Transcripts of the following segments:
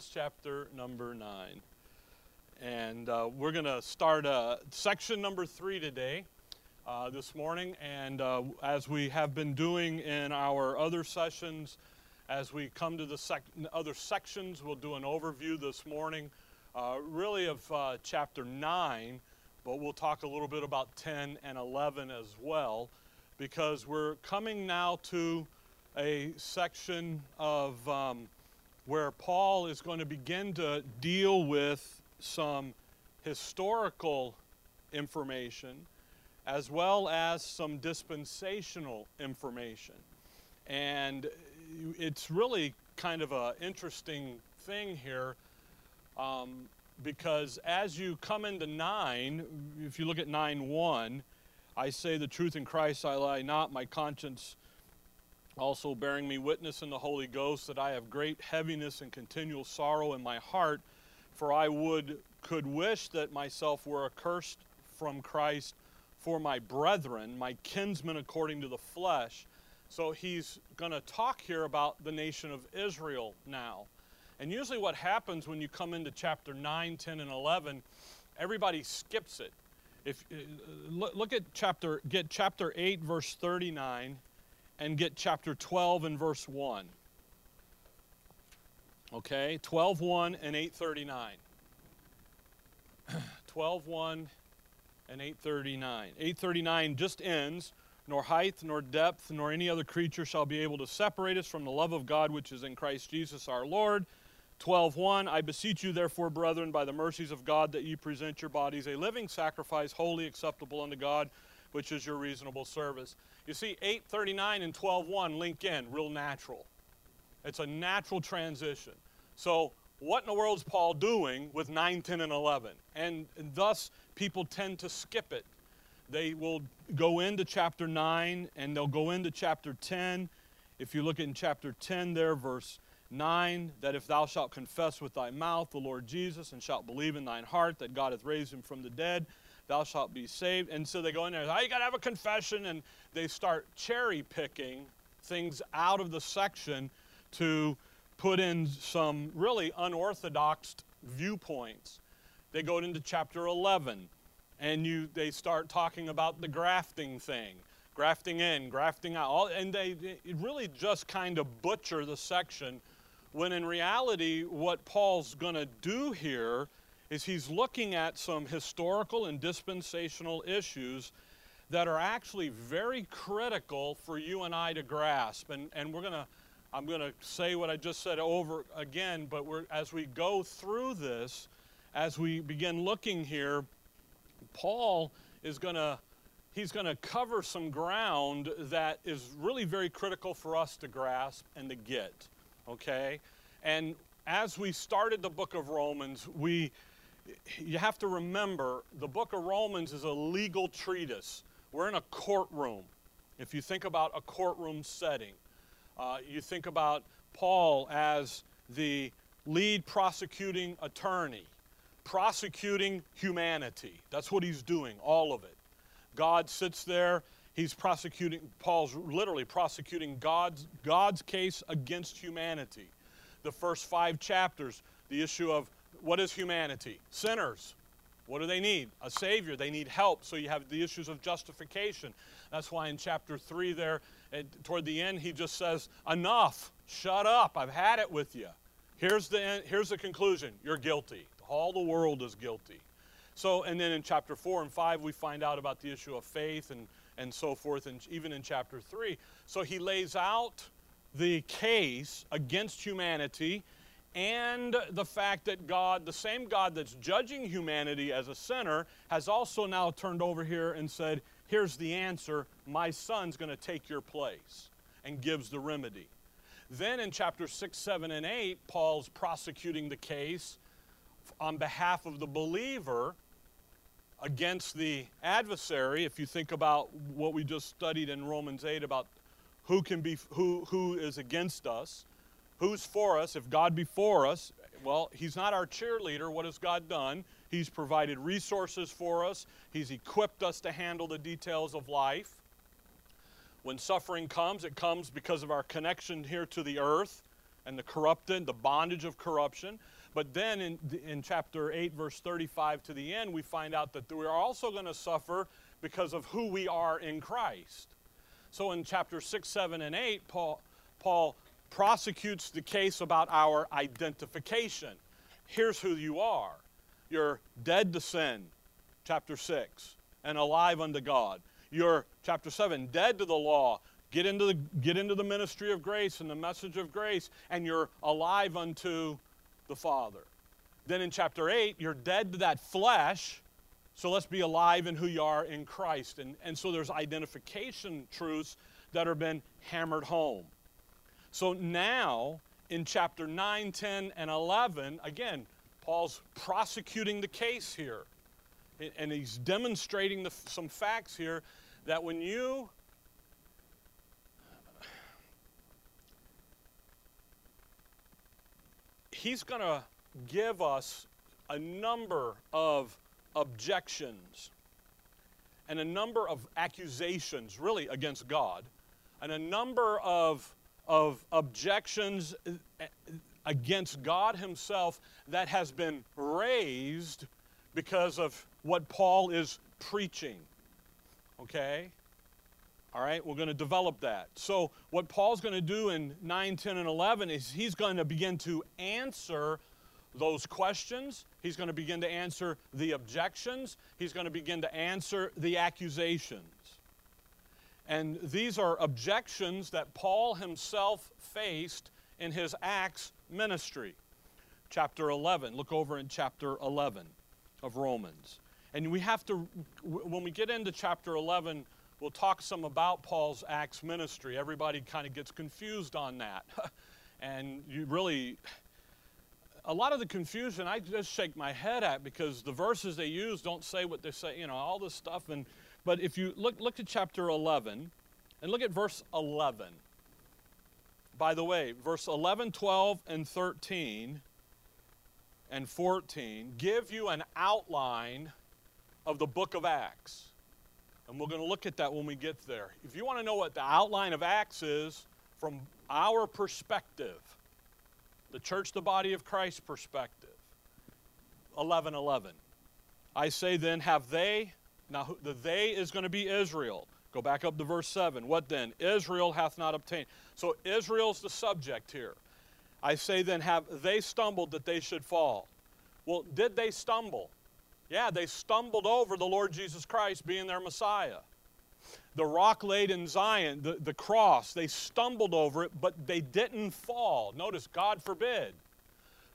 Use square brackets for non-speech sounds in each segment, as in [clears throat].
Romans chapter number 9. And uh, we're going to start uh, section number three today, uh, this morning. And uh, as we have been doing in our other sessions, as we come to the sec- other sections, we'll do an overview this morning, uh, really of uh, chapter 9, but we'll talk a little bit about 10 and 11 as well, because we're coming now to a section of. Um, where Paul is going to begin to deal with some historical information as well as some dispensational information. And it's really kind of an interesting thing here um, because as you come into 9, if you look at 9 1, I say the truth in Christ I lie not, my conscience also bearing me witness in the Holy Ghost that I have great heaviness and continual sorrow in my heart, for I would could wish that myself were accursed from Christ for my brethren, my kinsmen according to the flesh. So he's going to talk here about the nation of Israel now. And usually what happens when you come into chapter 9, 10 and 11, everybody skips it. If uh, look at chapter get chapter 8 verse 39 and get chapter 12 and verse 1. Okay, 12 1 and 839. [clears throat] 12 1 and 839. 839 just ends nor height, nor depth, nor any other creature shall be able to separate us from the love of God which is in Christ Jesus our Lord. 12:1 I beseech you therefore brethren by the mercies of God that ye present your bodies a living sacrifice holy acceptable unto God which is your reasonable service. You see, 839 and 12.1 link in real natural. It's a natural transition. So, what in the world is Paul doing with 9, 10, and 11? And, and thus, people tend to skip it. They will go into chapter 9 and they'll go into chapter 10. If you look in chapter 10 there, verse 9, that if thou shalt confess with thy mouth the Lord Jesus and shalt believe in thine heart that God hath raised him from the dead, thou shalt be saved. And so they go in there, oh, you got to have a confession. And they start cherry picking things out of the section to put in some really unorthodox viewpoints. They go into chapter 11 and you, they start talking about the grafting thing grafting in, grafting out, all, and they really just kind of butcher the section when in reality, what Paul's going to do here is he's looking at some historical and dispensational issues that are actually very critical for you and I to grasp. And, and we're going to, I'm going to say what I just said over again, but we're, as we go through this, as we begin looking here, Paul is going to he's going to cover some ground that is really very critical for us to grasp and to get okay and as we started the book of romans we you have to remember the book of Romans is a legal treatise. We're in a courtroom. If you think about a courtroom setting, uh, you think about Paul as the lead prosecuting attorney, prosecuting humanity. That's what he's doing, all of it. God sits there, he's prosecuting, Paul's literally prosecuting God's, God's case against humanity. The first five chapters, the issue of what is humanity? Sinners. What do they need? A Savior. They need help. So you have the issues of justification. That's why in chapter 3 there, toward the end, he just says, Enough. Shut up. I've had it with you. Here's the, end, here's the conclusion you're guilty. All the world is guilty. So, and then in chapter 4 and 5, we find out about the issue of faith and, and so forth, and even in chapter 3. So he lays out the case against humanity and the fact that God, the same God that's judging humanity as a sinner, has also now turned over here and said, Here's the answer. My son's going to take your place, and gives the remedy. Then in chapter 6, 7, and 8, Paul's prosecuting the case on behalf of the believer against the adversary. If you think about what we just studied in Romans 8 about who can be who who is against us Who's for us? If God be for us, well, He's not our cheerleader. What has God done? He's provided resources for us, He's equipped us to handle the details of life. When suffering comes, it comes because of our connection here to the earth. and the corrupted, the bondage of corruption. But then in, in chapter 8, verse 35 to the end, we find out that we are also going to suffer because of who we are in Christ. So in chapter 6, 7, and 8, Paul, Paul prosecutes the case about our identification. Here's who you are you're dead to sin, chapter 6, and alive unto God. You're, chapter 7, dead to the law. Get into, the, get into the ministry of grace and the message of grace, and you're alive unto the Father. Then in chapter 8, you're dead to that flesh, so let's be alive in who you are in Christ. And, and so there's identification truths that have been hammered home. So now in chapter 9, 10, and 11, again, Paul's prosecuting the case here. And he's demonstrating the, some facts here that when you he's going to give us a number of objections and a number of accusations, really, against God, and a number of, of objections uh, against God Himself that has been raised because of what Paul is preaching. Okay? All right, we're going to develop that. So, what Paul's going to do in 9, 10, and 11 is he's going to begin to answer those questions. He's going to begin to answer the objections. He's going to begin to answer the accusations. And these are objections that Paul himself faced in his Acts ministry. Chapter 11. Look over in chapter 11 of Romans. And we have to, when we get into chapter 11, we'll talk some about Paul's Acts ministry. Everybody kind of gets confused on that. [laughs] and you really, a lot of the confusion I just shake my head at because the verses they use don't say what they say, you know, all this stuff. And, but if you look, look at chapter 11 and look at verse 11. By the way, verse 11, 12, and 13 and 14 give you an outline of the book of Acts. And we're going to look at that when we get there. If you want to know what the outline of Acts is from our perspective, the church, the body of Christ perspective, 11 11. I say then, have they, now the they is going to be Israel. Go back up to verse 7. What then? Israel hath not obtained. So Israel's the subject here. I say then, have they stumbled that they should fall? Well, did they stumble? Yeah, they stumbled over the Lord Jesus Christ being their Messiah. The rock laid in Zion, the, the cross, they stumbled over it, but they didn't fall. Notice, God forbid.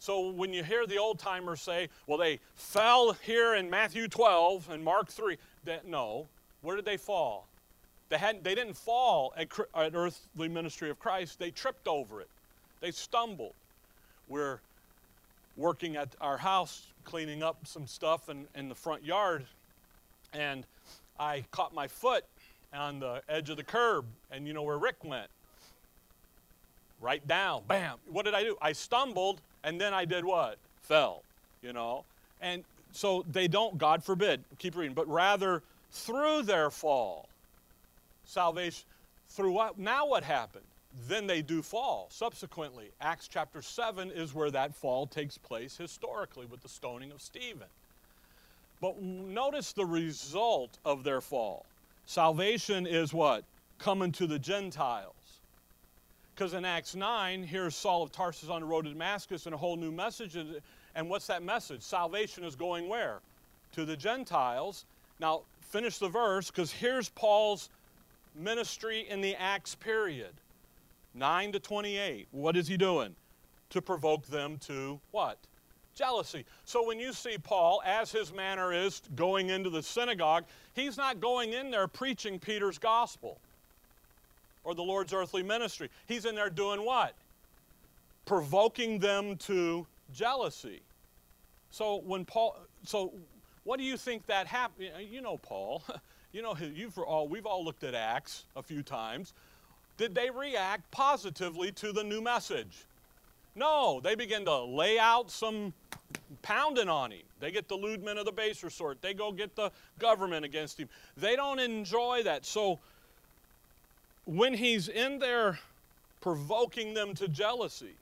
So when you hear the old timers say, well, they fell here in Matthew 12 and Mark 3, that, no. Where did they fall? They, hadn't, they didn't fall at, at earthly ministry of Christ, they tripped over it. They stumbled. We're working at our house cleaning up some stuff in, in the front yard, and I caught my foot on the edge of the curb, and you know where Rick went? Right down, bam. What did I do? I stumbled, and then I did what? Fell, you know? And so they don't, God forbid, keep reading, but rather through their fall, salvation, through what? Now what happened? then they do fall subsequently. Acts chapter 7 is where that fall takes place historically with the stoning of Stephen. But notice the result of their fall. Salvation is what? Coming to the Gentiles. Because in Acts 9, here's Saul of Tarsus on the road to Damascus and a whole new message. And what's that message? Salvation is going where? To the Gentiles. Now, finish the verse because here's Paul's ministry in the Acts period. 9 to 28. What is he doing? To provoke them to what? Jealousy. So when you see Paul, as his manner is, going into the synagogue, he's not going in there preaching Peter's gospel or the Lord's earthly ministry. He's in there doing what? Provoking them to jealousy. So when Paul, so what do you think that happened? You know Paul. [laughs] You know, you've all, we've all looked at Acts a few times did they react positively to the new message? No, they begin to lay out some pounding on him. They get the lewd men of the baser sort. They go get the government against him. They don't enjoy that. So when he's in there provoking them to jealousy,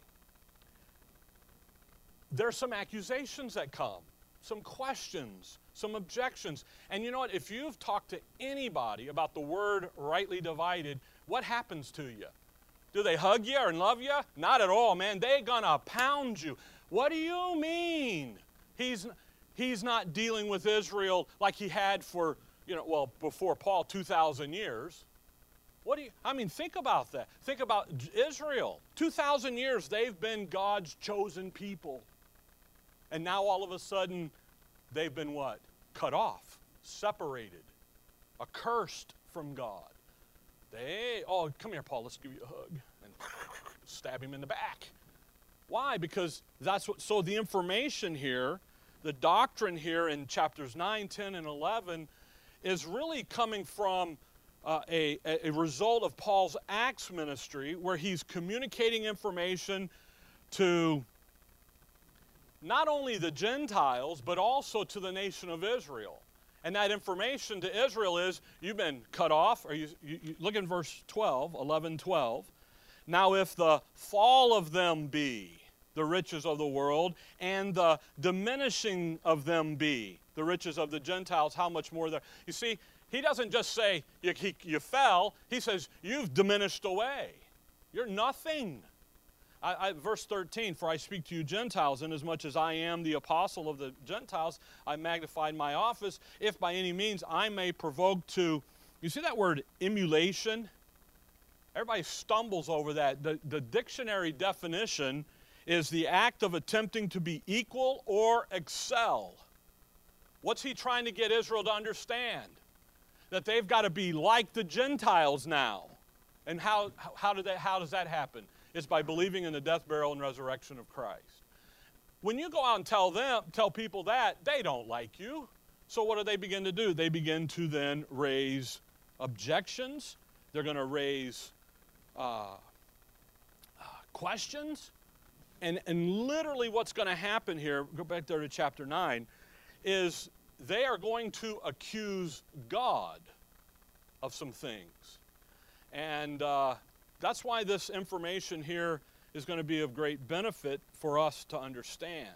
there's some accusations that come, some questions, some objections. And you know what? If you've talked to anybody about the word rightly divided, what happens to you? Do they hug you and love you? Not at all, man. They're going to pound you. What do you mean? He's, he's not dealing with Israel like he had for, you know, well, before Paul, 2,000 years. What do you, I mean, think about that. Think about Israel. 2,000 years, they've been God's chosen people. And now all of a sudden, they've been what? Cut off, separated, accursed from God. They, oh, come here, Paul, let's give you a hug. And stab him in the back. Why? Because that's what, so the information here, the doctrine here in chapters 9, 10, and 11 is really coming from uh, a, a result of Paul's Acts ministry where he's communicating information to not only the Gentiles, but also to the nation of Israel. And that information to Israel is you've been cut off, or you, you, you, look in verse 12, 11, 12. Now, if the fall of them be the riches of the world, and the diminishing of them be the riches of the Gentiles, how much more there? You see, he doesn't just say you, he, you fell, he says you've diminished away. You're nothing. I, I, verse 13, for I speak to you Gentiles, inasmuch as I am the apostle of the Gentiles, I magnified my office, if by any means I may provoke to, you see that word emulation? Everybody stumbles over that. The, the dictionary definition is the act of attempting to be equal or excel. What's he trying to get Israel to understand? That they've got to be like the Gentiles now. And how, how, did that, how does that happen? is by believing in the death, burial, and resurrection of Christ. When you go out and tell them, tell people that, they don't like you. So what do they begin to do? They begin to then raise objections. They're going to raise uh, uh, questions. And, and literally what's going to happen here, go back there to chapter 9, is they are going to accuse God of some things. And uh, that's why this information here is going to be of great benefit for us to understand.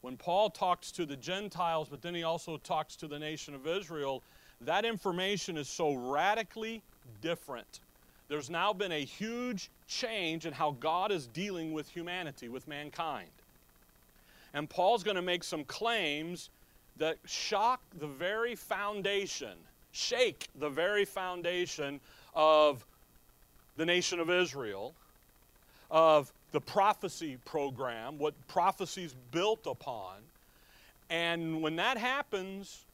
When Paul talks to the Gentiles, but then he also talks to the nation of Israel, that information is so radically different. There's now been a huge change in how God is dealing with humanity, with mankind. And Paul's going to make some claims that shock the very foundation, shake the very foundation of the nation of Israel, of the prophecy program, what prophecy's built upon. And when that happens,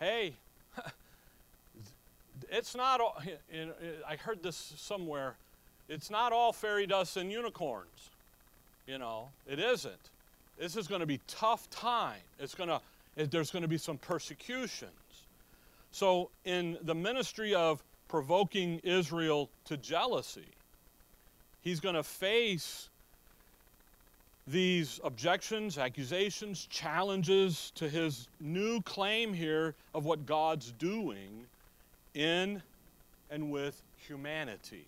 hey, [laughs] it's not all, [laughs] I heard this somewhere, it's not all fairy dust and unicorns. You know, it isn't. This is going to be tough time. It's going to, there's going to be some persecutions. So in the ministry of provoking Israel to jealousy. He's going to face these objections, accusations, challenges to his new claim here of what God's doing in and with humanity.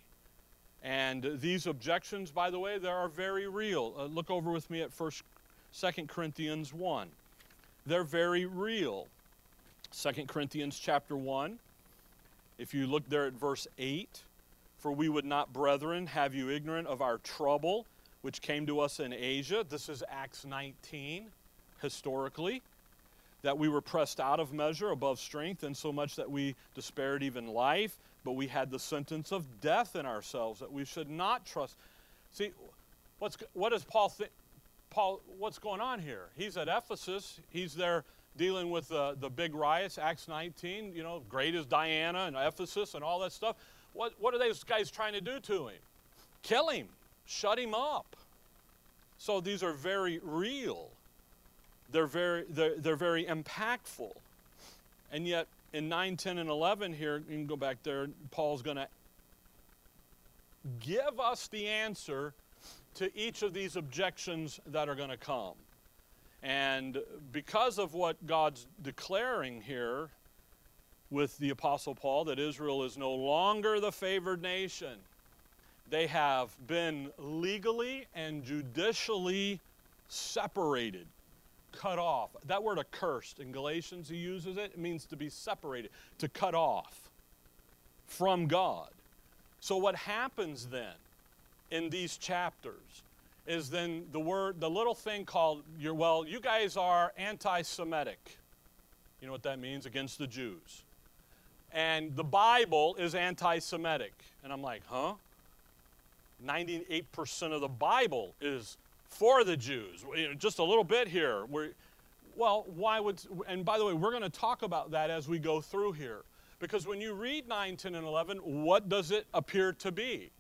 And these objections, by the way, they are very real. Uh, look over with me at First, Second Corinthians 1. They're very real. Second Corinthians chapter 1. If you look there at verse 8, for we would not, brethren, have you ignorant of our trouble which came to us in Asia. This is Acts 19, historically. That we were pressed out of measure above strength, and so much that we despaired even life, but we had the sentence of death in ourselves, that we should not trust. See, what's, what does Paul think? Paul, what's going on here? He's at Ephesus. He's there dealing with the, the big riots, Acts 19, you know, great as Diana and Ephesus and all that stuff. What, what are those guys trying to do to him? Kill him, shut him up. So these are very real. They're very, they're, they're very impactful. And yet, in 9, 10, and 11 here, you can go back there, Paul's going to give us the answer to each of these objections that are going to come. And because of what God's declaring here with the Apostle Paul, that Israel is no longer the favored nation, they have been legally and judicially separated, cut off. That word accursed in Galatians, he uses it. It means to be separated, to cut off from God. So, what happens then in these chapters is then the word, the little thing called, you're, well, you guys are anti Semitic. You know what that means? Against the Jews. And the Bible is anti Semitic. And I'm like, huh? 98% of the Bible is for the Jews. Just a little bit here. We're, well, why would, and by the way, we're going to talk about that as we go through here. Because when you read 9, 10, and 11, what does it appear to be?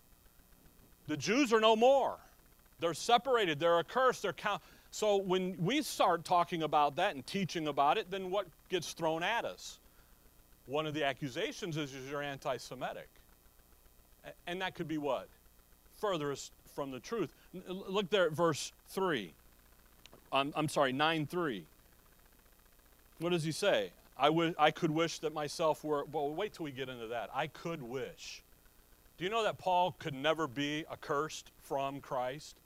The Jews are no more. They're separated, they're accursed, they're count. So when we start talking about that and teaching about it, then what gets thrown at us? One of the accusations is you're anti Semitic. And that could be what? Furthest from the truth. Look there at verse 3. I'm, I'm sorry, 9 3. What does he say? I, w- I could wish that myself were. Well, wait till we get into that. I could wish. Do you know that Paul could never be accursed from Christ?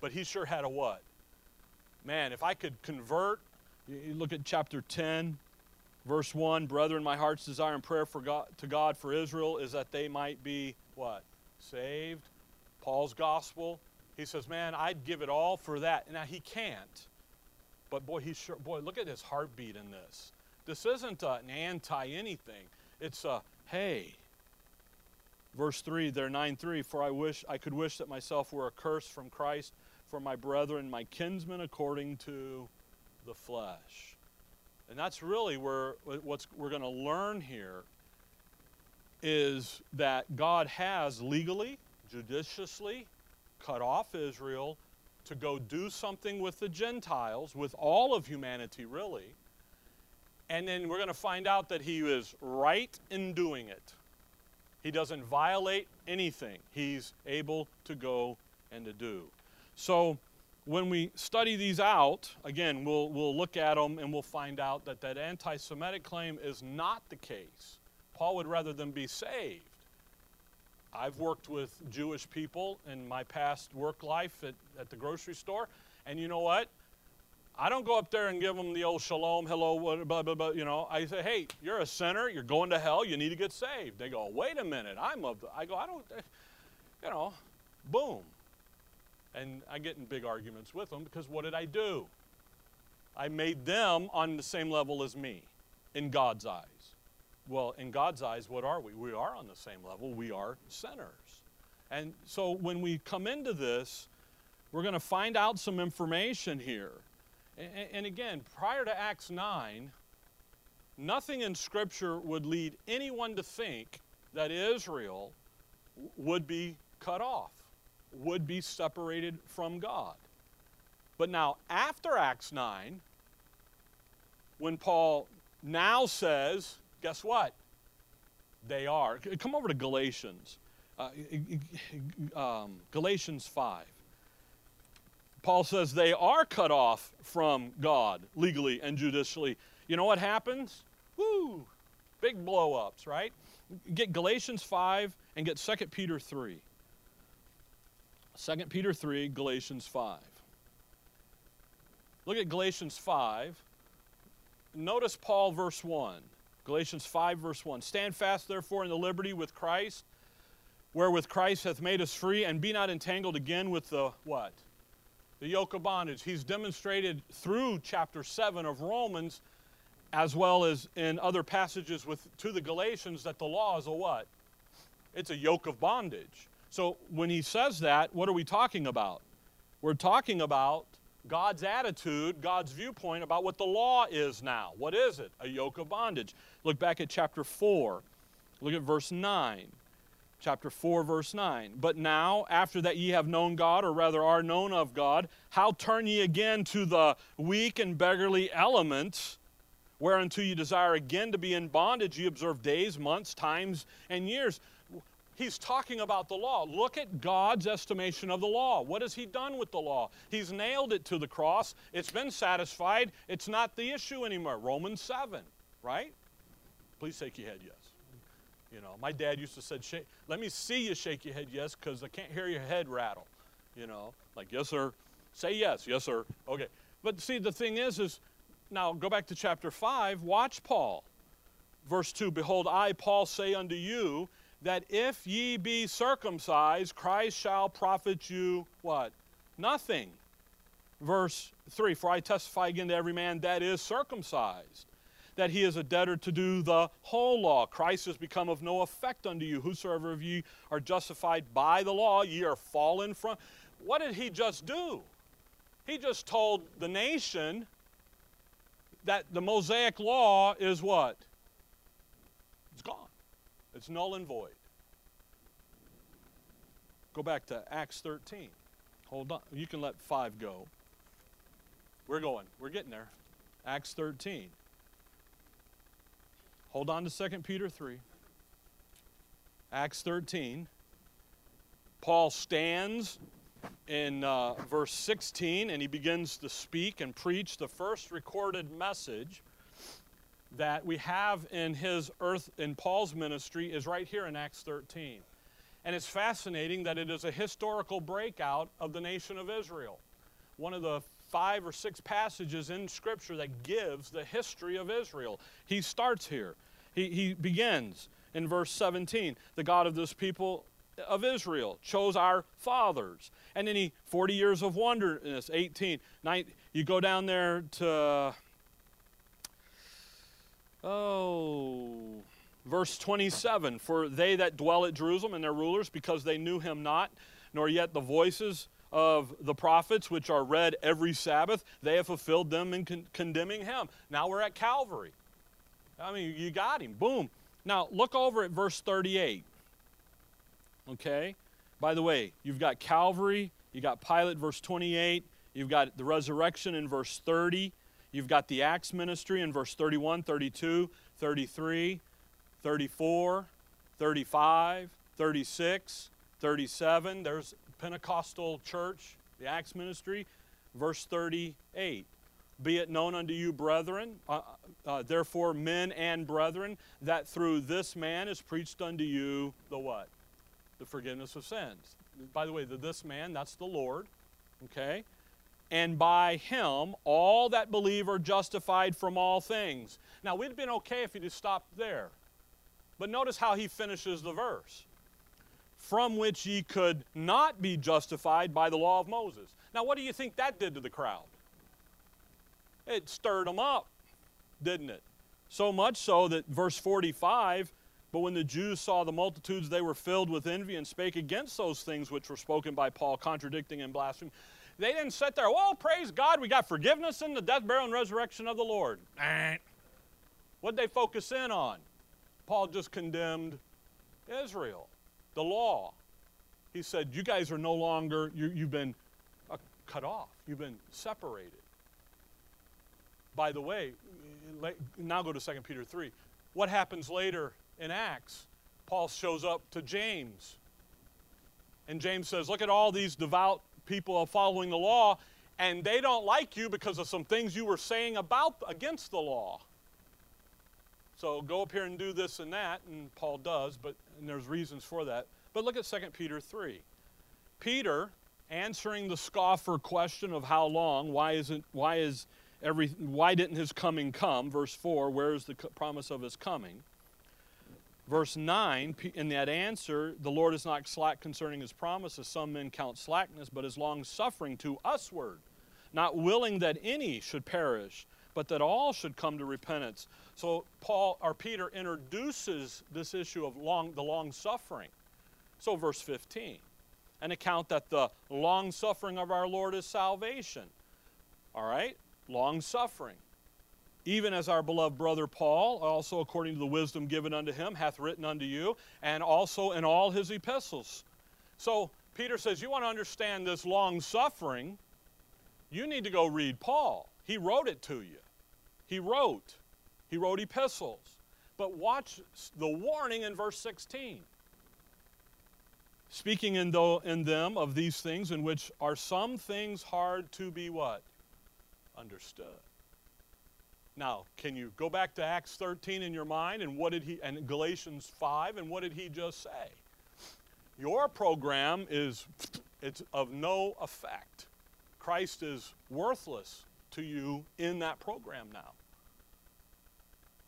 But he sure had a what? Man, if I could convert, you look at chapter 10, verse 1 Brethren, my heart's desire and prayer for God, to God for Israel is that they might be what? Saved. Paul's gospel. He says, Man, I'd give it all for that. Now, he can't. But boy, he's sure, boy, look at his heartbeat in this. This isn't an anti anything. It's a, hey, verse 3 there 9 3 for i wish i could wish that myself were accursed from christ for my brethren my kinsmen according to the flesh and that's really where what we're going to learn here is that god has legally judiciously cut off Israel to go do something with the Gentiles, with all of humanity, really. And then we're going to find out that he is right in doing it. He doesn't violate anything, he's able to go and to do. So, when we study these out, again, we'll, we'll look at them and we'll find out that that anti Semitic claim is not the case. Paul would rather them be saved. I've worked with Jewish people in my past work life at, at the grocery store, and you know what? I don't go up there and give them the old shalom, hello, blah, blah, blah, you know. I say, hey, you're a sinner, you're going to hell, you need to get saved. They go, wait a minute, I'm of the, I go, I don't, you know, boom. And I get in big arguments with them because what did I do? I made them on the same level as me in God's eyes. Well, in God's eyes, what are we? We are on the same level. We are sinners. And so when we come into this, we're going to find out some information here. And, again, prior to Acts 9, nothing in Scripture would lead anyone to think that Israel would be cut off, would be separated from God. But now, after Acts 9, when Paul now says, Guess what? They are. Come over to Galatians. Uh, um, Galatians 5. Paul says they are cut off from God legally and judicially. You know what happens? Woo! Big blow ups, right? Get Galatians 5 and get 2 Peter 3. 2 Peter 3, Galatians 5. Look at Galatians 5. Notice Paul, verse 1. Galatians 5, verse 1. Stand fast, therefore, in the liberty with Christ, wherewith Christ hath made us free, and be not entangled again with the what? The yoke of bondage. He's demonstrated through chapter 7 of Romans, as well as in other passages with, to the Galatians, that the law is a what? It's a yoke of bondage. So when he says that, what are we talking about? We're talking about God's attitude, God's viewpoint about what the law is now. What is it? A yoke of bondage. Look back at chapter 4. Look at verse 9. Chapter 4, verse 9. But now, after that ye have known God, or rather are known of God, how turn ye again to the weak and beggarly elements, whereunto ye desire again to be in bondage? Ye observe days, months, times, and years. He's talking about the law. Look at God's estimation of the law. What has He done with the law? He's nailed it to the cross. It's been satisfied. It's not the issue anymore. Romans 7, right? Please shake your head yes. You know, my dad used to say, let me see you shake your head yes, because I can't hear your head rattle. You know, like, yes, sir. Say yes. Yes, sir. Okay. But see, the thing is, is now go back to chapter 5. Watch Paul. Verse 2 Behold, I, Paul, say unto you that if ye be circumcised, Christ shall profit you what? Nothing. Verse 3 For I testify again to every man that is circumcised, that he is a debtor to do the whole law. Christ has become of no effect unto you. Whosoever of ye are justified by the law, ye are fallen from. What did he just do? He just told the nation that the Mosaic law is what? It's gone. It's null and void. Go back to Acts 13. Hold on. You can let 5 go. We're going. We're getting there. Acts 13. Hold on to 2 Peter 3. Acts 13. Paul stands in uh, verse 16 and he begins to speak and preach the first recorded message that we have in his earth in Paul's ministry is right here in Acts 13. And it's fascinating that it is a historical breakout of the nation of Israel. One of the five or six passages in Scripture that gives the history of Israel. He starts here. He, he begins in verse 17 The God of this people of Israel chose our fathers. And then he, 40 years of wonderness, 18. Nine, you go down there to Oh, verse 27 For they that dwell at Jerusalem and their rulers, because they knew him not, nor yet the voices of the prophets, which are read every Sabbath, they have fulfilled them in con- condemning him. Now we're at Calvary. I mean, you got him. Boom. Now look over at verse 38. Okay? By the way, you've got Calvary, you got Pilate, verse 28, you've got the resurrection in verse 30. You've got the Acts ministry in verse 31, 32, 33, 34, 35, 36, 37. There's Pentecostal church, the Acts ministry, verse 38. Be it known unto you, brethren, uh, uh, therefore, men and brethren, that through this man is preached unto you the what? The forgiveness of sins. By the way, the this man, that's the Lord. Okay? and by him all that believe are justified from all things. Now, we'd have been okay if he'd have stopped there. But notice how he finishes the verse from which ye could not be justified by the law of Moses. Now, what do you think that did to the crowd? It stirred them up, didn't it? So much so that verse 45 but when the Jews saw the multitudes, they were filled with envy and spake against those things which were spoken by Paul, contradicting and blaspheming. They didn't sit there, well, praise God, we got forgiveness in the death, burial, and resurrection of the Lord. What'd they focus in on? Paul just condemned Israel, the law. He said, You guys are no longer, you, have been uh, cut off, you've been separated. By the way, now go to 2 Peter 3. What happens later in Acts? Paul shows up to James. And James says, Look at all these devout people following the law, and they don't like you because of some things you were saying about against the law. So go up here and do this and that, and Paul does, but there's reasons for that. But look at 2 Peter 3. Peter, answering the scoffer question of how long, why isn't why is every why didn't his coming come? Verse 4, where is the promise of his coming? Verse 9, in that answer, the Lord is not slack concerning his promises. Some men count slackness, but is long suffering to usward, not willing that any should perish, but that all should come to repentance. So Paul or Peter introduces this issue of long the long suffering. So verse 15, an account that the long suffering of our Lord is salvation. All right? Long suffering even as our beloved brother Paul, also according to the wisdom given unto him, hath written unto you, and also in all his epistles. So Peter says, You want to understand this long suffering, you need to go read Paul. He wrote it to you. He wrote. He wrote epistles. But watch the warning in verse 16. Speaking in, the, in them of these things, in which are some things hard to be what? Understood. Now, can you go back to Acts 13 in your mind and what did he and Galatians 5 and what did he just say? Your program is it's of no effect. Christ is worthless to you in that program now.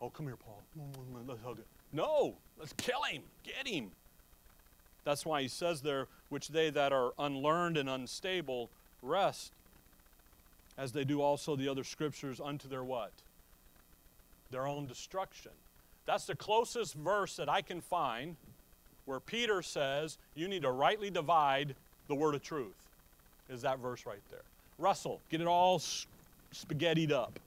Oh, come here, Paul. Let's hug it. No, let's kill him. Get him. That's why he says there, which they that are unlearned and unstable wrest, as they do also the other scriptures unto their what? Their own destruction. That's the closest verse that I can find where Peter says you need to rightly divide the word of truth. Is that verse right there? Russell, get it all spaghettied up.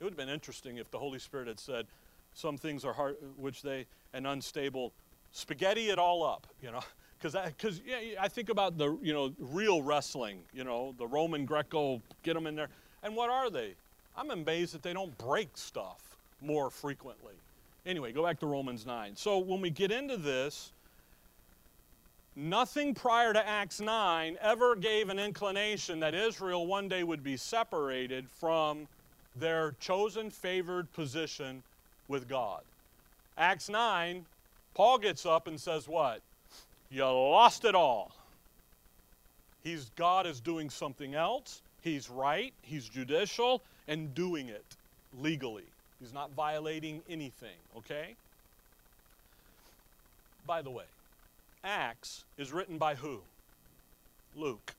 It would have been interesting if the Holy Spirit had said, some things are hard, which they, and unstable, spaghetti it all up, you know. Because because yeah, I think about the you know real wrestling, you know, the Roman Greco, get them in there, and what are they? I'm amazed that they don't break stuff more frequently. Anyway, go back to Romans 9. So when we get into this, nothing prior to Acts 9 ever gave an inclination that Israel one day would be separated from their chosen, favored position with God. Acts 9, Paul gets up and says, What? You lost it all. He's, God is doing something else. He's right, he's judicial, and doing it legally. He's not violating anything, okay? By the way, Acts is written by who? Luke.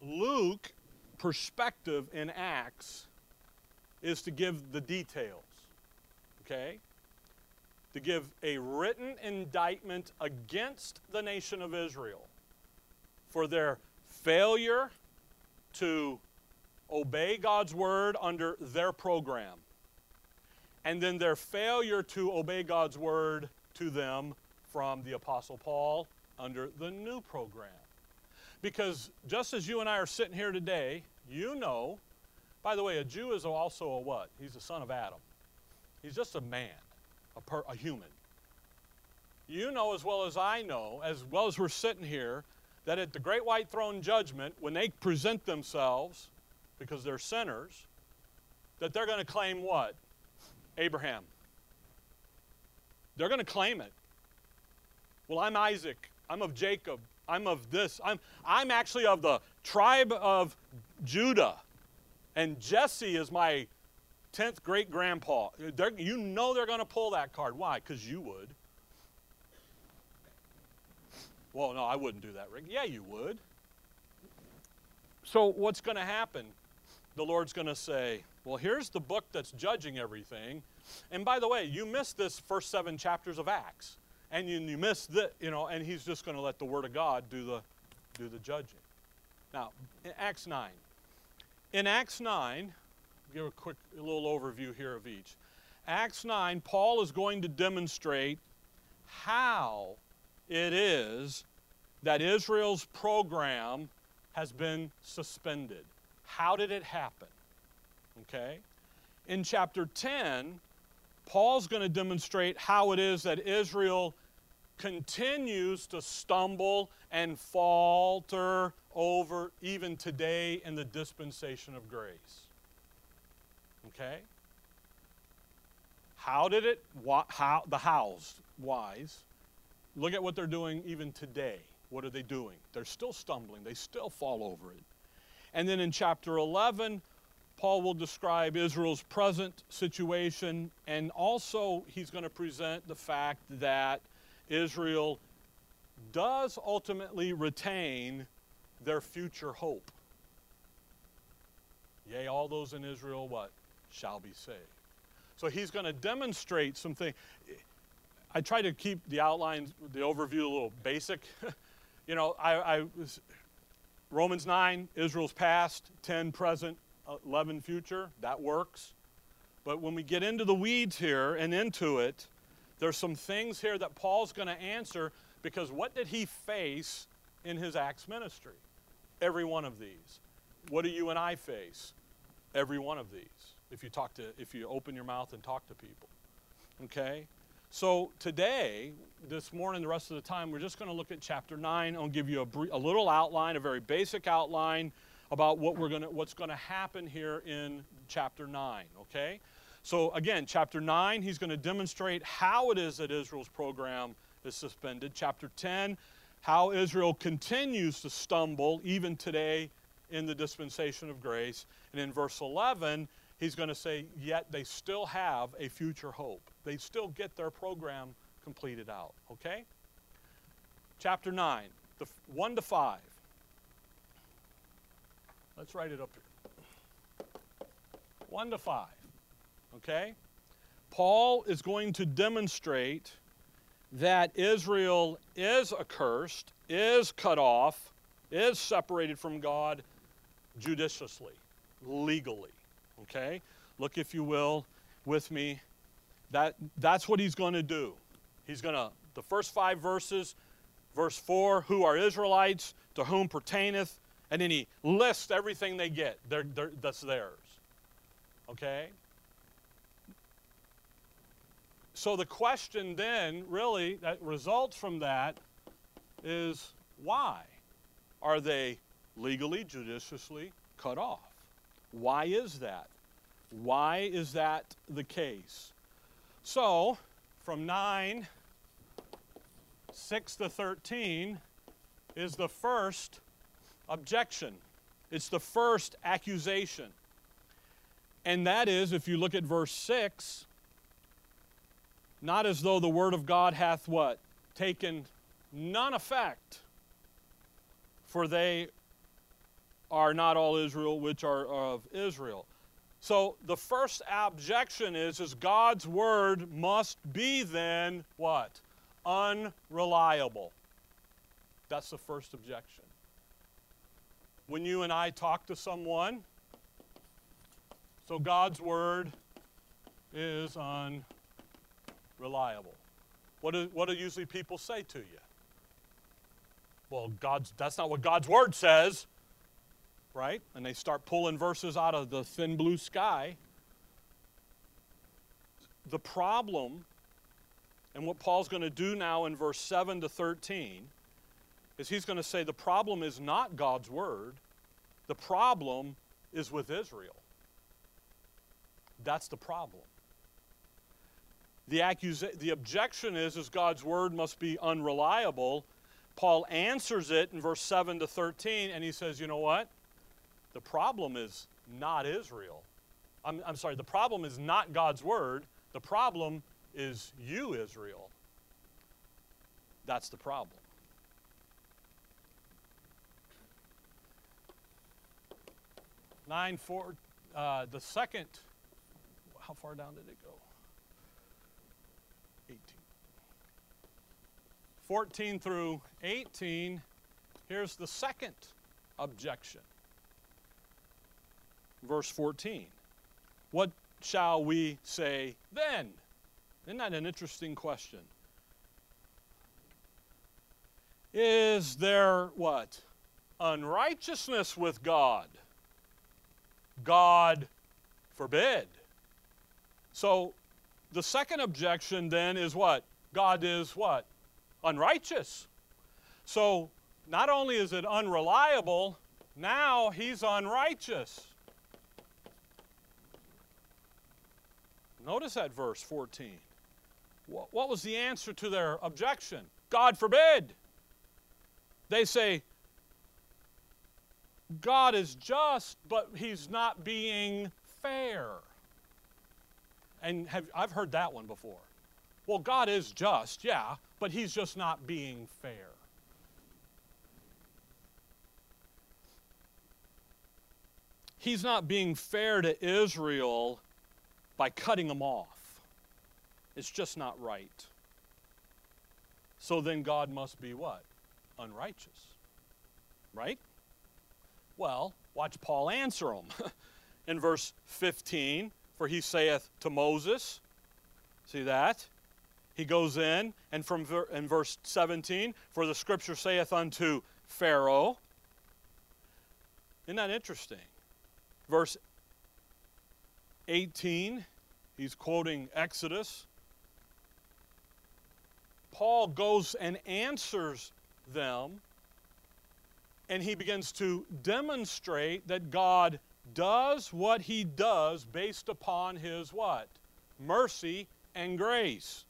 Luke perspective in Acts is to give the details, okay? To give a written indictment against the nation of Israel for their failure to obey God's word under their program and then their failure to obey God's word to them from the Apostle Paul under the new program. Because just as you and I are sitting here today, you know, by the way, a Jew is also a what? He's a son of Adam. He's just a man, a, per, a human. You know as well as I know, as well as we're sitting here, that at the great white throne judgment, when they present themselves, because they're sinners, that they're going to claim what? Abraham. They're going to claim it. Well, I'm Isaac. I'm of Jacob. I'm of this. I'm, I'm actually of the tribe of Judah. And Jesse is my 10th great grandpa. You know they're going to pull that card. Why? Because you would. Well, no, I wouldn't do that, Rick. Yeah, you would. So, what's going to happen? The Lord's going to say, well, here's the book that's judging everything. And by the way, you missed this first seven chapters of Acts. And you, you missed that, you know, and he's just going to let the Word of God do the, do the judging. Now, in Acts 9. In Acts 9, give a quick a little overview here of each. Acts 9, Paul is going to demonstrate how it is that Israel's program has been suspended. How did it happen? Okay? In chapter 10, Paul's going to demonstrate how it is that Israel continues to stumble and falter over even today in the dispensation of grace. Okay? How did it, how, the hows, whys, look at what they're doing even today. What are they doing? They're still stumbling, they still fall over it. And then in chapter 11, Paul will describe Israel's present situation, and also he's going to present the fact that Israel does ultimately retain their future hope. Yea, all those in Israel, what? Shall be saved. So he's going to demonstrate something. I try to keep the outline, the overview a little basic. [laughs] you know, I, I Romans 9, Israel's past, 10 present, 11 future, that works. But when we get into the weeds here and into it, there's some things here that Paul's going to answer because what did he face in his Acts ministry? Every one of these. What do you and I face? Every one of these. If you talk to if you open your mouth and talk to people. Okay? So today, this morning, the rest of the time, we're just going to look at chapter 9. I'll give you a, a little outline, a very basic outline about what we're gonna, what's going to happen here in chapter 9, okay? So again, chapter 9, he's going to demonstrate how it is that Israel's program is suspended. Chapter 10, how Israel continues to stumble even today in the dispensation of grace. And in verse 11, he's going to say, yet they still have a future hope. They still get their program completed out. Okay? Chapter 9, the 1 to 5. Let's write it up here. 1 to 5. Okay? Paul is going to demonstrate that Israel is accursed, is cut off, is separated from God judiciously, legally. Okay? Look, if you will, with me. That, that's what he's going to do. He's going to, the first five verses, verse 4, who are Israelites, to whom pertaineth, and then he lists everything they get they're, they're, that's theirs. Okay? So the question then, really, that results from that is why are they legally, judiciously cut off? Why is that? Why is that the case? So, from 9, 6 to 13 is the first objection. It's the first accusation. And that is, if you look at verse 6, not as though the word of God hath what? Taken none effect. For they are not all Israel which are of Israel. So the first objection is, is God's word must be then what? Unreliable. That's the first objection. When you and I talk to someone, so God's word is unreliable. What do, what do usually people say to you? Well, God's, that's not what God's word says, right? And they start pulling verses out of the thin blue sky. The problem, and what Paul's going to do now in verse 7 to 13, is he's going to say the problem is not God's word, the problem is with Israel. That's the problem. The, accusa- the objection is, is God's word must be unreliable. Paul answers it in verse 7 to 13, and he says, you know what? The problem is not Israel. I'm, I'm sorry, the problem is not God's word. The problem is you, Israel. That's the problem. Nine four, uh, the second. How far down did it go? 18. 14 through 18, here's the second objection. Verse 14. What shall we say then? Isn't that an interesting question? Is there what? Unrighteousness with God? God forbid. So the second objection then is what? God is what? unrighteous. So not only is it unreliable, now he's unrighteous. Notice that verse 14. What was the answer to their objection? God forbid. They say, God is just, but he's not being fair. And have, I've heard that one before. Well, God is just, yeah, but he's just not being fair. He's not being fair to Israel by cutting them off. It's just not right. So then God must be what? Unrighteous. Right? Well, watch Paul answer them. [laughs] In verse 15, for he saith to Moses, see that? he goes in, and from ver- in verse 17, for the scripture saith unto Pharaoh. Isn't that interesting? Verse 18, he's quoting Exodus. Paul goes and answers them, and he begins to demonstrate that God does what he does based upon his what? Mercy and grace.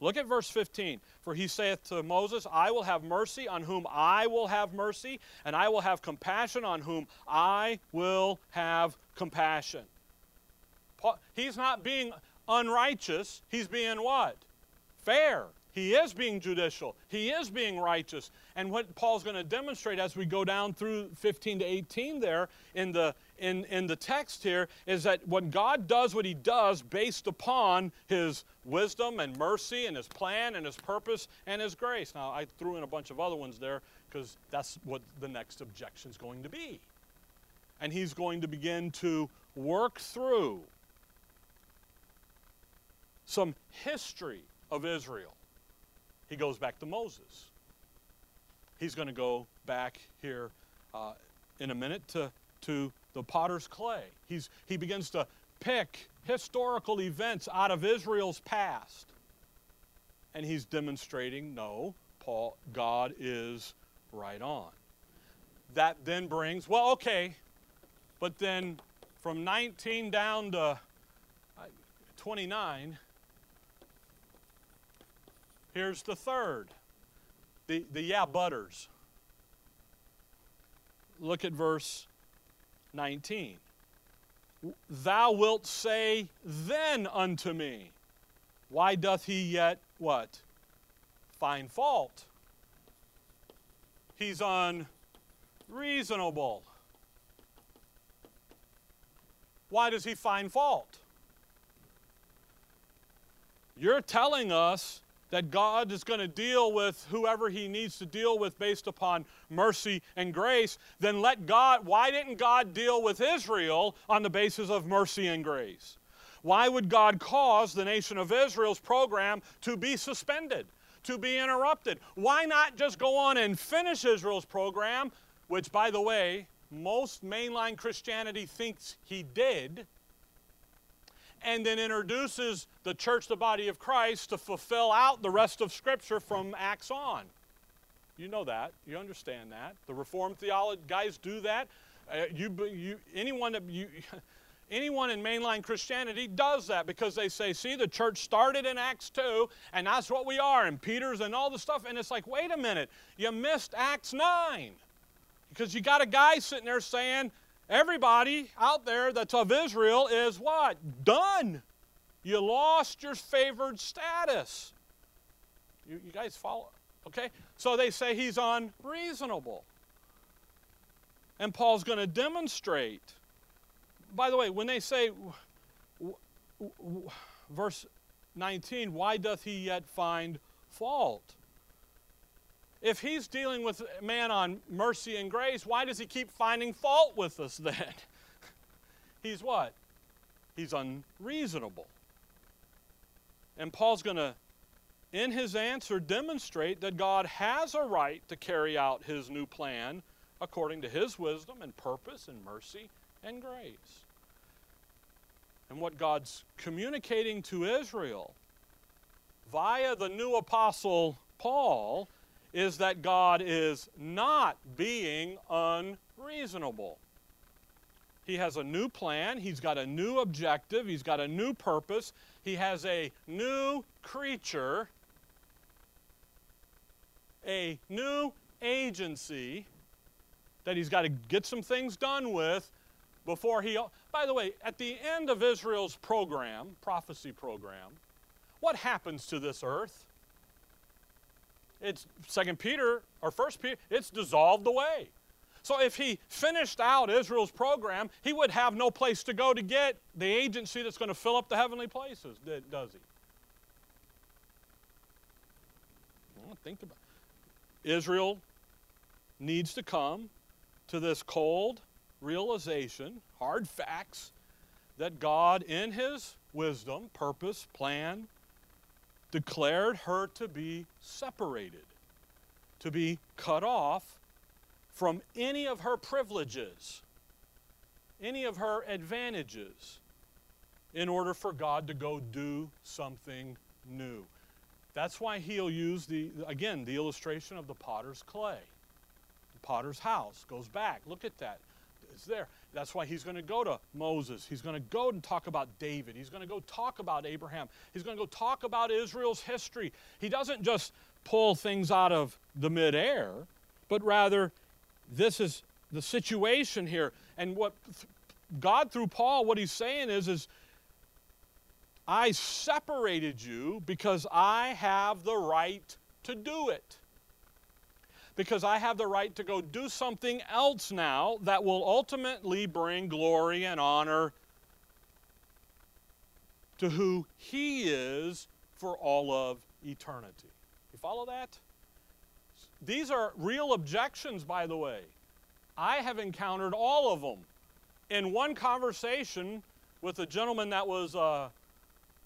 Look at verse 15. For he saith to Moses, I will have mercy on whom I will have mercy, and I will have compassion on whom I will have compassion. He's not being unrighteous, he's being what? Fair. He is being judicial. He is being righteous. And what Paul's going to demonstrate as we go down through 15 to 18 there in the, in, in the text here is that when God does what he does based upon his wisdom and mercy and his plan and his purpose and his grace. Now, I threw in a bunch of other ones there because that's what the next objection is going to be. And he's going to begin to work through some history of Israel he goes back to Moses. He's going to go back here uh, in a minute to, to the potter's clay. He's, he begins to pick historical events out of Israel's past. And he's demonstrating no, Paul, God is right on. That then brings, well, okay, but then from 19 down to uh, 29, Here's the third the, the yeah butters. Look at verse 19. Thou wilt say then unto me, Why doth he yet what? Find fault. He's unreasonable. Why does he find fault? You're telling us that God is going to deal with whoever he needs to deal with based upon mercy and grace, then let God, why didn't God deal with Israel on the basis of mercy and grace? Why would God cause the nation of Israel's program to be suspended, to be interrupted? Why not just go on and finish Israel's program, which, by the way, most mainline Christianity thinks he did? And then introduces the church, the body of Christ, to fulfill out the rest of Scripture from Acts on. You know that. You understand that. The Reformed theology guys do that. Uh, you, you, anyone you, [laughs] anyone in mainline Christianity does that because they say, see, the church started in Acts 2, and that's what we are, and Peter's and all the stuff. And it's like, wait a minute, you missed Acts 9. Because you got a guy sitting there saying, Everybody out there that's of Israel is what? Done. You lost your favored status. You, you guys follow? Okay? So they say he's unreasonable. And Paul's going to demonstrate. By the way, when they say, verse 19, why doth he yet find fault? If he's dealing with man on mercy and grace, why does he keep finding fault with us then? [laughs] he's what? He's unreasonable. And Paul's going to, in his answer, demonstrate that God has a right to carry out his new plan according to his wisdom and purpose and mercy and grace. And what God's communicating to Israel via the new apostle Paul is that God is not being unreasonable. He has a new plan, he's got a new objective, he's got a new purpose, he has a new creature, a new agency that he's got to get some things done with before he. By the way, at the end of Israel's program, prophecy program, what happens to this earth? It's Second Peter or First Peter, it's dissolved away. So if he finished out Israel's program, he would have no place to go to get the agency that's going to fill up the heavenly places, does he? Well, think about it. Israel needs to come to this cold realization, hard facts, that God, in his wisdom, purpose, plan, declared her to be separated, to be cut off from any of her privileges, any of her advantages, in order for God to go do something new. That's why he'll use the, again, the illustration of the potter's clay. The potter's house goes back. Look at that. It's there. That's why he's going to go to Moses. He's going to go and talk about David. He's going to go talk about Abraham. He's going to go talk about Israel's history. He doesn't just pull things out of the midair, but rather, this is the situation here. And what God, through Paul, what he's saying is, is I separated you because I have the right to do it. Because I have the right to go do something else now that will ultimately bring glory and honor to who He is for all of eternity. You follow that? These are real objections, by the way. I have encountered all of them. In one conversation with a gentleman that was a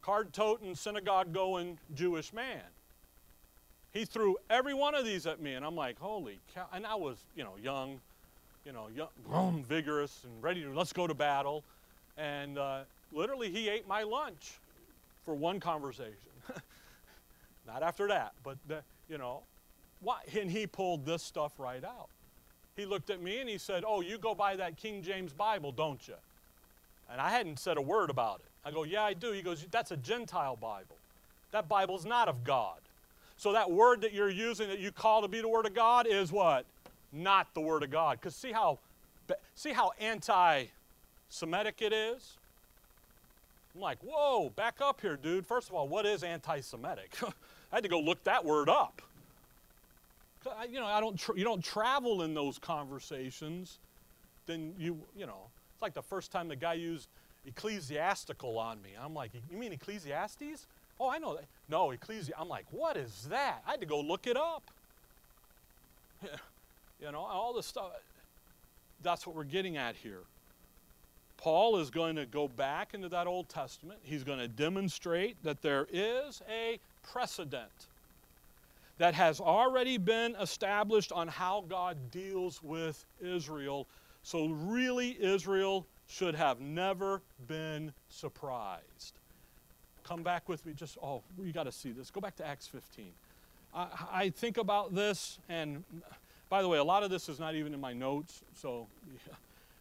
card toting, synagogue going Jewish man, he threw every one of these at me, and I'm like, holy cow. And I was, you know, young, you know, young, vigorous, and ready to, let's go to battle. And uh, literally, he ate my lunch for one conversation. [laughs] Not after that, but, the, you know, why? And he pulled this stuff right out. He looked at me and he said, Oh, you go buy that King James Bible, don't you? And I hadn't said a word about it. I go, Yeah, I do. He goes, That's a Gentile Bible. That Bible's not of God. So that word that you're using that you call to be the Word of God is what? Not the Word of God. Because see how, see how anti-Semitic it is? I'm like, whoa, back up here, dude. First of all, what is anti-Semitic? [laughs] I had to go look that word up. You know, I don't. you don't travel in those conversations. Then you, you know, it's like the first time the guy used ecclesiastical on me. I'm like, you mean Ecclesiastes? Oh, I know that. No, Ecclesi. I'm like, what is that? I had to go look it up. [laughs] you know, all this stuff. That's what we're getting at here. Paul is going to go back into that Old Testament. He's going to demonstrate that there is a precedent that has already been established on how God deals with Israel. So, really, Israel should have never been surprised come back with me. Just, oh, you got to see this. Go back to Acts 15. I, I, think about this, and by the way, a lot of this is not even in my notes, so, yeah.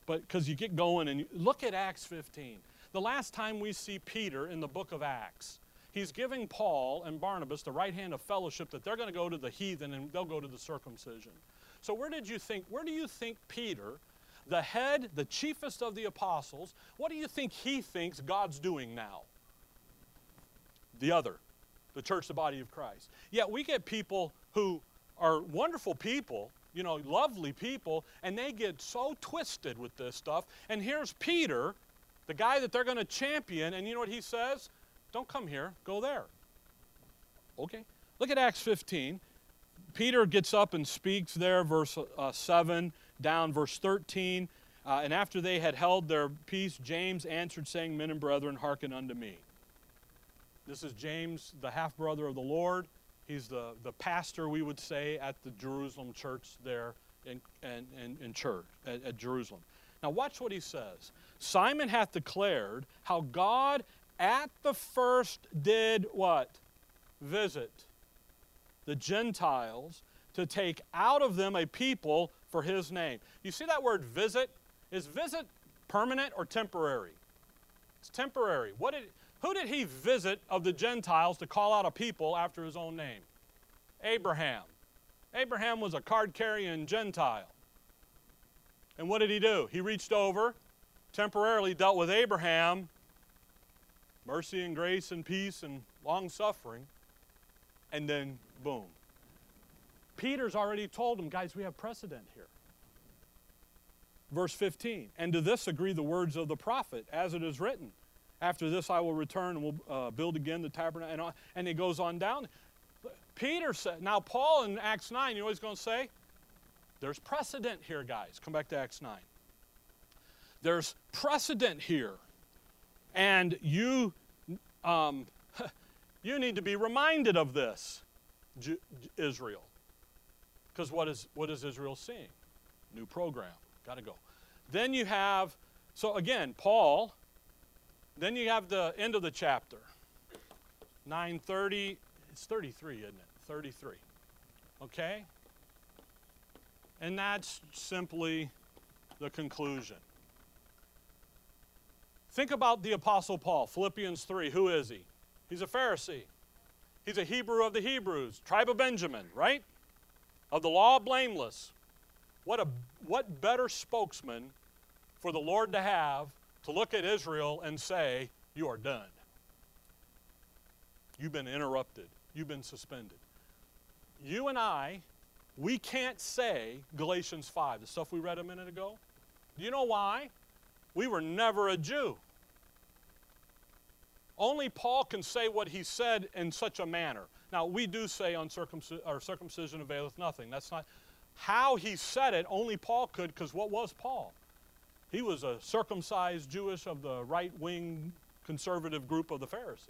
but because you get going and you, look at Acts 15. The last time we see Peter in the book of Acts, he's giving Paul and Barnabas the right hand of fellowship that they're going to go to the heathen and they'll go to the circumcision. So where did you think, where do you think Peter, the head, the chiefest of the apostles, what do you think he thinks God's doing now? The other, the church, the body of Christ. Yet we get people who are wonderful people, you know, lovely people, and they get so twisted with this stuff. And here's Peter, the guy that they're going to champion, and you know what he says? Don't come here, go there. Okay. Look at Acts 15. Peter gets up and speaks there, verse uh, 7 down, verse 13. Uh, and after they had held their peace, James answered, saying, Men and brethren, hearken unto me. This is James, the half brother of the Lord. He's the, the pastor, we would say, at the Jerusalem church there in, in, in, in church, at, at Jerusalem. Now, watch what he says. Simon hath declared how God at the first did what? Visit the Gentiles to take out of them a people for his name. You see that word visit? Is visit permanent or temporary? It's temporary. What did, who did he visit of the Gentiles to call out a people after his own name? Abraham. Abraham was a card carrying Gentile. And what did he do? He reached over, temporarily dealt with Abraham, mercy and grace and peace and long suffering, and then boom. Peter's already told him, guys, we have precedent here. Verse 15, and to this agree the words of the prophet, as it is written. After this, I will return and we'll uh, build again the tabernacle. And, and he goes on down. Peter said, now Paul in Acts 9, you know what he's going to say? There's precedent here, guys. Come back to Acts 9. There's precedent here. And you, um, [laughs] you need to be reminded of this, Israel. Because what is, what is Israel seeing? New program. Got to go. Then you have, so again, Paul then you have the end of the chapter. 930, it's 33, isn't it? 33. Okay? And that's simply the conclusion. Think about the Apostle Paul, Philippians 3. Who is he? He's a Pharisee. He's a Hebrew of the Hebrews, tribe of Benjamin, right? Of the law, blameless. What, a, what better spokesman for the Lord to have to look at Israel and say, You are done. You've been interrupted. You've been suspended. You and I, we can't say Galatians 5, the stuff we read a minute ago. Do you know why? We were never a Jew. Only Paul can say what he said in such a manner. Now, we do say uncircumcision, or circumcision availeth nothing. That's not how he said it, only Paul could, because what was Paul? He was a circumcised Jewish of the right wing conservative group of the Pharisees.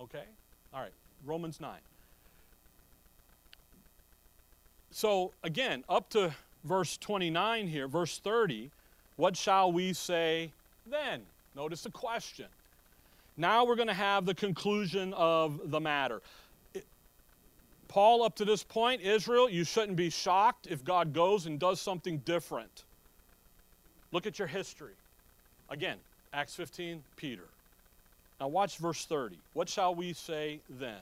Okay? All right, Romans 9. So, again, up to verse 29 here, verse 30, what shall we say then? Notice the question. Now we're going to have the conclusion of the matter. Paul, up to this point, Israel, you shouldn't be shocked if God goes and does something different. Look at your history. Again, Acts 15, Peter. Now watch verse 30. What shall we say then?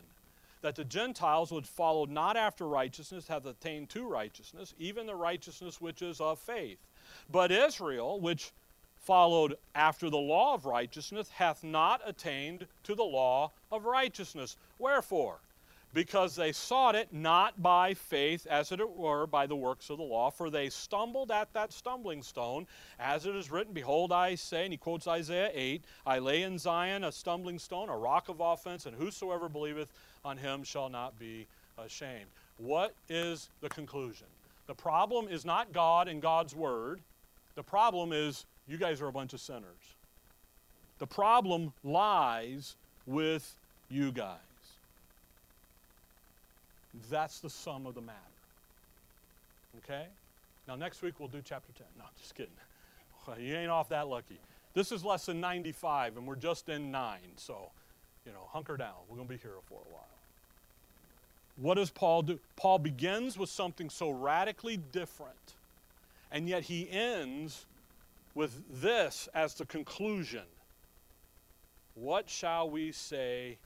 That the Gentiles would follow not after righteousness, have attained to righteousness, even the righteousness which is of faith. But Israel, which followed after the law of righteousness, hath not attained to the law of righteousness. Wherefore? Because they sought it not by faith, as it were, by the works of the law, for they stumbled at that stumbling stone, as it is written, Behold, I say, and he quotes Isaiah 8, I lay in Zion a stumbling stone, a rock of offense, and whosoever believeth on him shall not be ashamed. What is the conclusion? The problem is not God and God's word. The problem is you guys are a bunch of sinners. The problem lies with you guys. That's the sum of the matter. Okay? Now, next week we'll do chapter 10. No, I'm just kidding. [laughs] you ain't off that lucky. This is lesson 95, and we're just in 9. So, you know, hunker down. We're going to be here for a while. What does Paul do? Paul begins with something so radically different, and yet he ends with this as the conclusion. What shall we say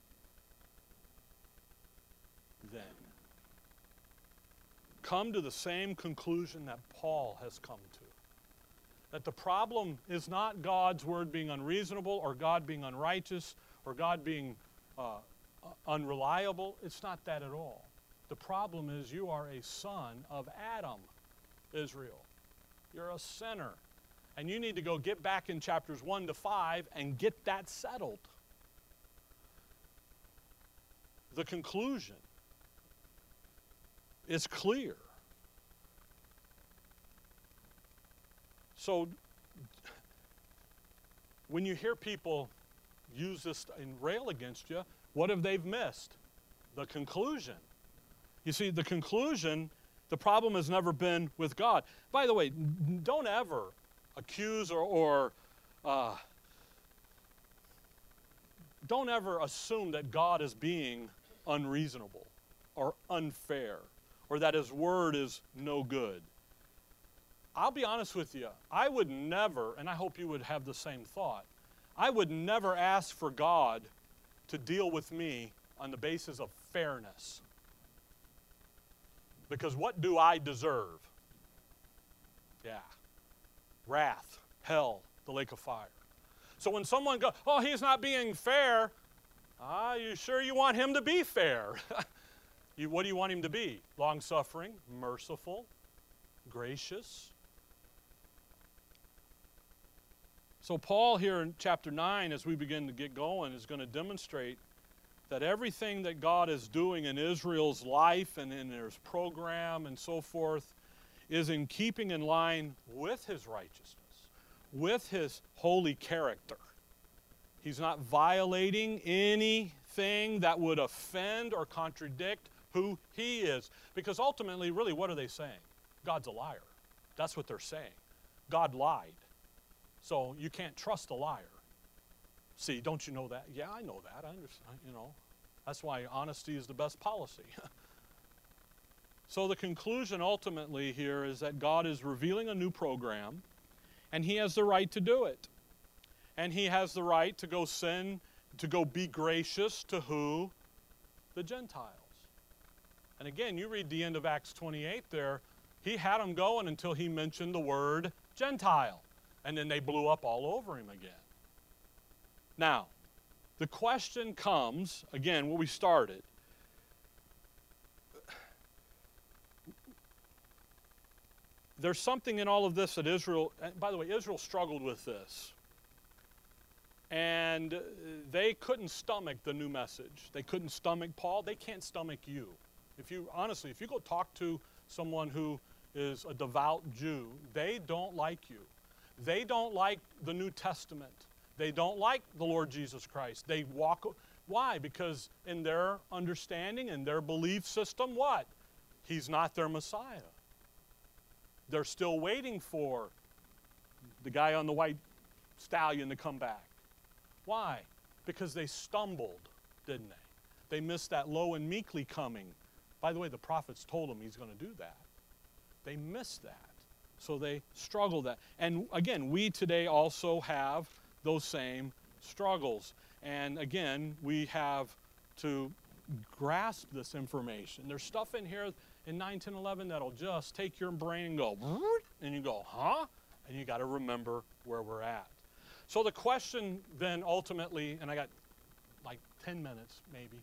then? Come to the same conclusion that Paul has come to. That the problem is not God's word being unreasonable or God being unrighteous or God being uh, uh, unreliable. It's not that at all. The problem is you are a son of Adam, Israel. You're a sinner. And you need to go get back in chapters 1 to 5 and get that settled. The conclusion is clear. So when you hear people use this and rail against you, what have they missed? The conclusion. You see, the conclusion, the problem has never been with God. By the way, don't ever accuse or, or uh, don't ever assume that God is being unreasonable or unfair or that his word is no good. I'll be honest with you, I would never, and I hope you would have the same thought, I would never ask for God to deal with me on the basis of fairness. Because what do I deserve? Yeah. Wrath, hell, the lake of fire. So when someone goes, oh, he's not being fair, ah, you sure you want him to be fair? [laughs] You, what do you want him to be? Long suffering, merciful, gracious. So, Paul here in chapter 9, as we begin to get going, is going to demonstrate that everything that God is doing in Israel's life and in his program and so forth is in keeping in line with his righteousness, with his holy character. He's not violating anything that would offend or contradict who he is. Because ultimately, really, what are they saying? God's a liar. That's what they're saying. God lied. So you can't trust a liar. See, don't you know that? Yeah, I know that. I understand, you know. That's why honesty is the best policy. [laughs] so the conclusion ultimately here is that God is revealing a new program and he has the right to do it. and he has the right to go sin, to go be gracious to who? The Gentiles. And again, you read the end of Acts 28 there, he had them going until he mentioned the word Gentile. And then they blew up all over him again. Now, the question comes, again, where we started. There's something in all of this that Israel, by the way, Israel struggled with this. And they couldn't stomach the new message. They couldn't stomach Paul. They can't stomach you. If you, honestly, if you go talk to someone who is a devout Jew, they don't like you. They don't like the New Testament. They don't like the Lord Jesus Christ. They walk. Why? Because in their understanding and their belief system, what? He's not their Messiah. They're still waiting for the guy on the white stallion to come back. Why? Because they stumbled, didn't they? They missed that low and meekly coming. By the way, the prophets told them he's going to do that. They missed that. So they struggle that. And again, we today also have those same struggles. And again, we have to grasp this information. There's stuff in here in 9, 10, 11 that'll just take your brain and go, and you go, huh? And you got to remember where we're at. So the question then ultimately, and I got like 10 minutes maybe,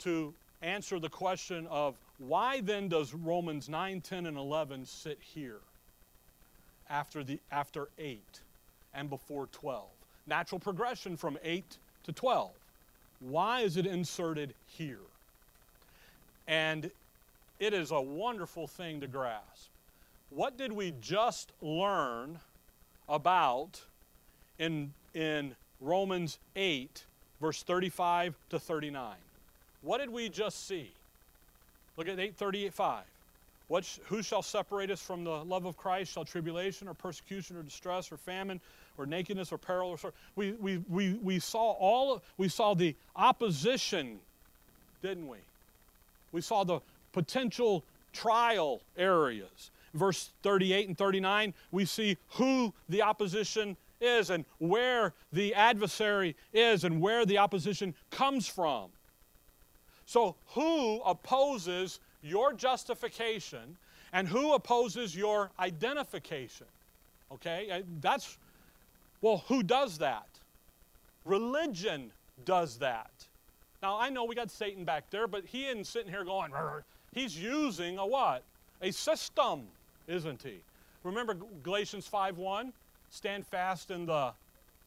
to answer the question of why then does Romans 9, 10, and 11 sit here after, the, after 8 and before 12? Natural progression from 8 to 12. Why is it inserted here? And it is a wonderful thing to grasp. What did we just learn about in, in Romans 8, verse 35 to 39? What did we just see? Look at 838.5. What sh- who shall separate us from the love of Christ? Shall tribulation or persecution or distress or famine or nakedness or peril or sword? We, we, we, we saw all we saw the opposition, didn't we? We saw the potential trial areas. Verse 38 and 39, we see who the opposition is and where the adversary is and where the opposition comes from. So, who opposes your justification and who opposes your identification? Okay, that's, well, who does that? Religion does that. Now, I know we got Satan back there, but he isn't sitting here going, he's using a what? A system, isn't he? Remember Galatians 5:1? Stand fast in the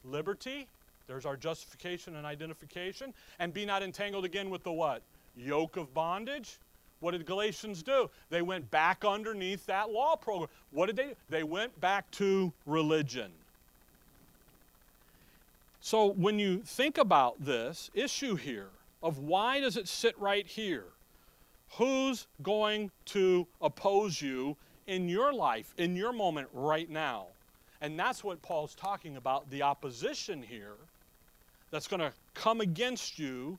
liberty there's our justification and identification. And be not entangled again with the what? Yoke of bondage. What did Galatians do? They went back underneath that law program. What did they do? They went back to religion. So when you think about this issue here of why does it sit right here? Who's going to oppose you in your life, in your moment right now? And that's what Paul's talking about the opposition here that's going to come against you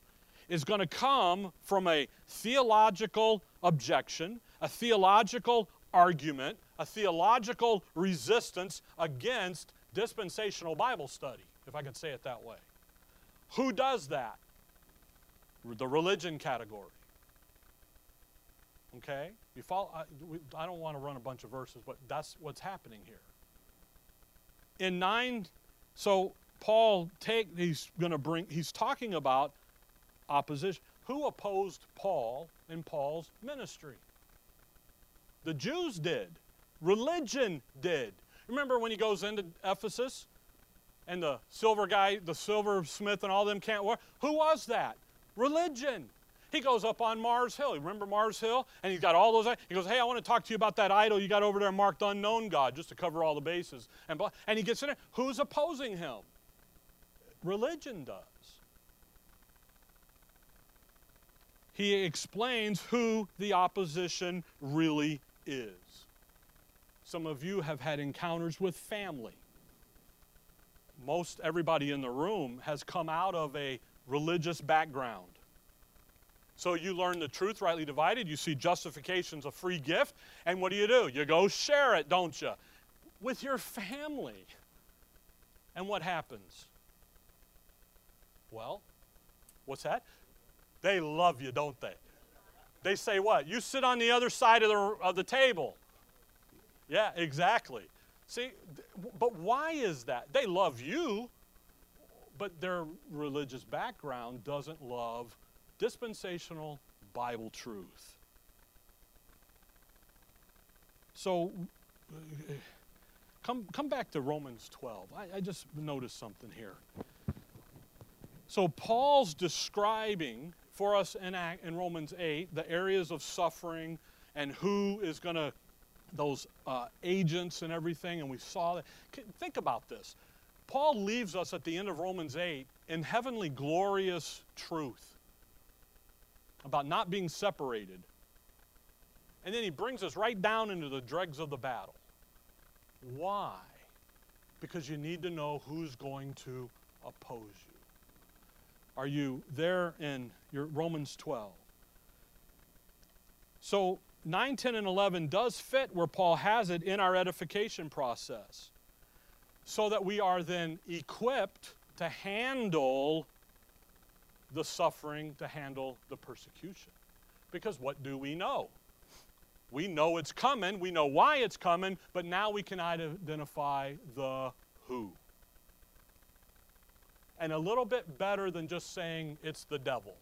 is going to come from a theological objection, a theological argument, a theological resistance against dispensational Bible study, if I could say it that way. Who does that? The religion category. Okay? You follow I, I don't want to run a bunch of verses, but that's what's happening here. In 9 so Paul take he's going to bring he's talking about opposition. Who opposed Paul in Paul's ministry? The Jews did. Religion did. Remember when he goes into Ephesus and the silver guy, the silversmith and all them can't work? Who was that? Religion. He goes up on Mars Hill. Remember Mars Hill? And he's got all those. He goes, Hey, I want to talk to you about that idol you got over there marked unknown God, just to cover all the bases. And, and he gets in there. Who's opposing him? religion does. He explains who the opposition really is. Some of you have had encounters with family. Most everybody in the room has come out of a religious background. So you learn the truth rightly divided. You see justification's a free gift. And what do you do? You go share it, don't you? With your family. And what happens? Well, what's that? They love you, don't they? They say what? You sit on the other side of the, of the table. Yeah, exactly. See, but why is that? They love you, but their religious background doesn't love dispensational Bible truth. So come, come back to Romans 12. I, I just noticed something here. So Paul's describing for us in, in Romans 8 the areas of suffering and who is going to, those uh, agents and everything, and we saw that. Think about this. Paul leaves us at the end of Romans 8 in heavenly glorious truth about not being separated. And then he brings us right down into the dregs of the battle. Why? Because you need to know who's going to oppose you. Are you there in your Romans 12? So 9, 10, and 11 does fit where Paul has it in our edification process. So that we are then equipped to handle the suffering, to handle the persecution. Because what do we know? We know it's coming, we know why it's coming, but now we can identify the who. And a little bit better than just saying it's the devil.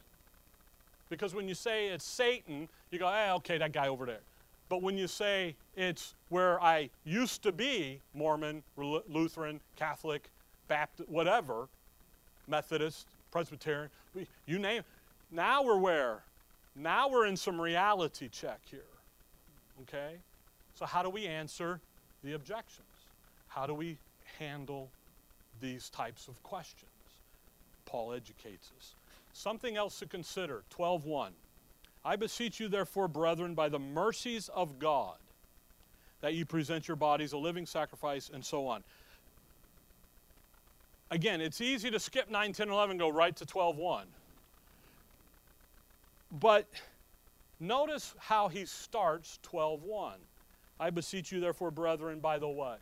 Because when you say it's Satan, you go, hey, okay, that guy over there. But when you say it's where I used to be Mormon, Lutheran, Catholic, Baptist, whatever, Methodist, Presbyterian, you name it. now we're where? Now we're in some reality check here. Okay? So, how do we answer the objections? How do we handle these types of questions? Paul educates us. Something else to consider 12:1. I beseech you therefore brethren by the mercies of God that you present your bodies a living sacrifice and so on. Again, it's easy to skip 9, 10, 11, go right to 12.1. But notice how he starts 12.1. I beseech you, therefore, brethren, by the what?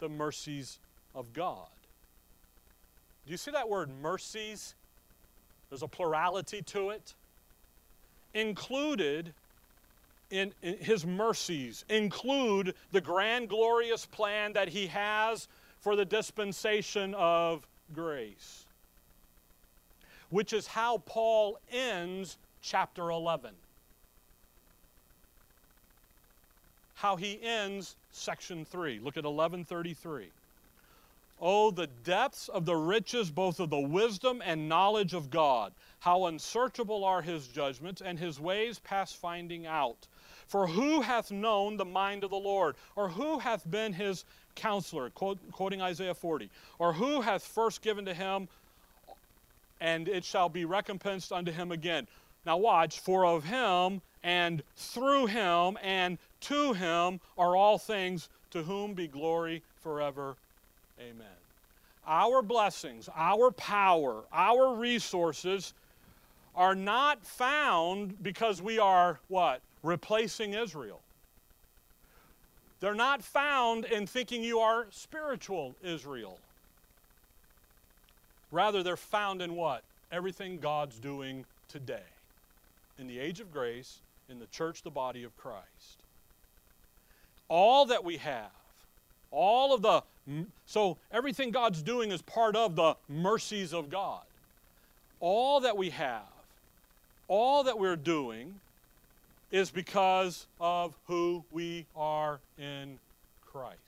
The mercies of God. Do you see that word mercies? There's a plurality to it. Included in, in, his mercies include the grand, glorious plan that he has for the dispensation of grace, which is how Paul ends chapter 11. How he ends section 3. Look at 1133. Oh, the depths of the riches both of the wisdom and knowledge of God. How unsearchable are his judgments and his ways past finding out. For who hath known the mind of the Lord? Or who hath been his counselor, quote, quoting Isaiah 40, or who hath first given to him, and it shall be recompensed unto him again. Now, watch, for of him and through him and to him are all things, to whom be glory forever. Amen. Our blessings, our power, our resources are not found because we are what? Replacing Israel. They're not found in thinking you are spiritual Israel. Rather, they're found in what? Everything God's doing today. In the age of grace, in the church, the body of Christ. All that we have, all of the, so everything God's doing is part of the mercies of God. All that we have, all that we're doing is because of who we are in Christ.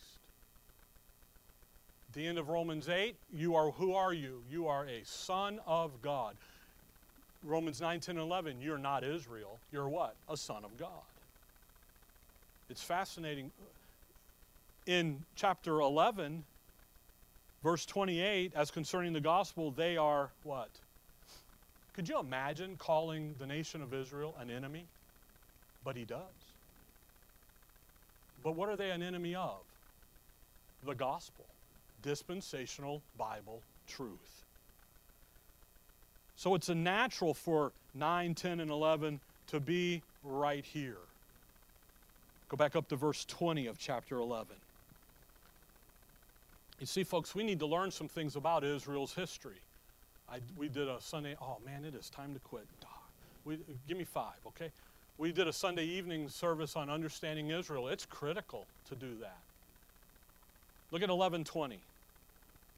The end of Romans 8, you are who are you? You are a son of God. Romans 9, 10, and 11, you're not Israel. You're what? A son of God. It's fascinating. In chapter 11, verse 28, as concerning the gospel, they are what? Could you imagine calling the nation of Israel an enemy? But he does. But what are they an enemy of? The gospel, dispensational Bible truth. So it's a natural for 9, 10, and 11 to be right here. Go back up to verse 20 of chapter 11. You see, folks, we need to learn some things about Israel's history. I, we did a Sunday, oh man, it is time to quit. We, give me five, okay? We did a Sunday evening service on understanding Israel. It's critical to do that. Look at 1120.